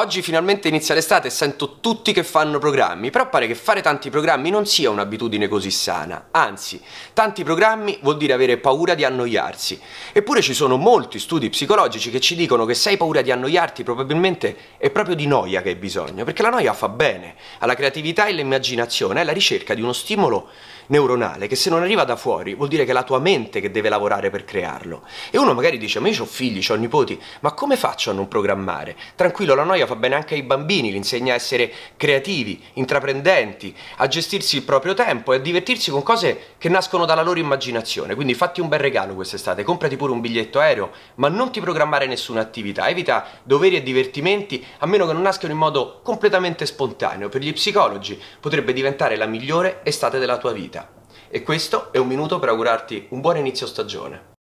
Oggi finalmente inizia l'estate e sento tutti che fanno programmi, però pare che fare tanti programmi non sia un'abitudine così sana. Anzi, tanti programmi vuol dire avere paura di annoiarsi. Eppure ci sono molti studi psicologici che ci dicono che se hai paura di annoiarti probabilmente è proprio di noia che hai bisogno, perché la noia fa bene alla creatività e all'immaginazione, è la ricerca di uno stimolo neuronale che se non arriva da fuori vuol dire che è la tua mente che deve lavorare per crearlo. E uno magari dice, ma io ho figli, ho nipoti, ma come faccio a non programmare? Tranquillo, la noia fa bene anche ai bambini, li insegna a essere creativi, intraprendenti, a gestirsi il proprio tempo e a divertirsi con cose che nascono dalla loro immaginazione. Quindi fatti un bel regalo quest'estate, comprati pure un biglietto aereo, ma non ti programmare nessuna attività, evita doveri e divertimenti a meno che non nascano in modo completamente spontaneo. Per gli psicologi potrebbe diventare la migliore estate della tua vita. E questo è un minuto per augurarti un buon inizio stagione.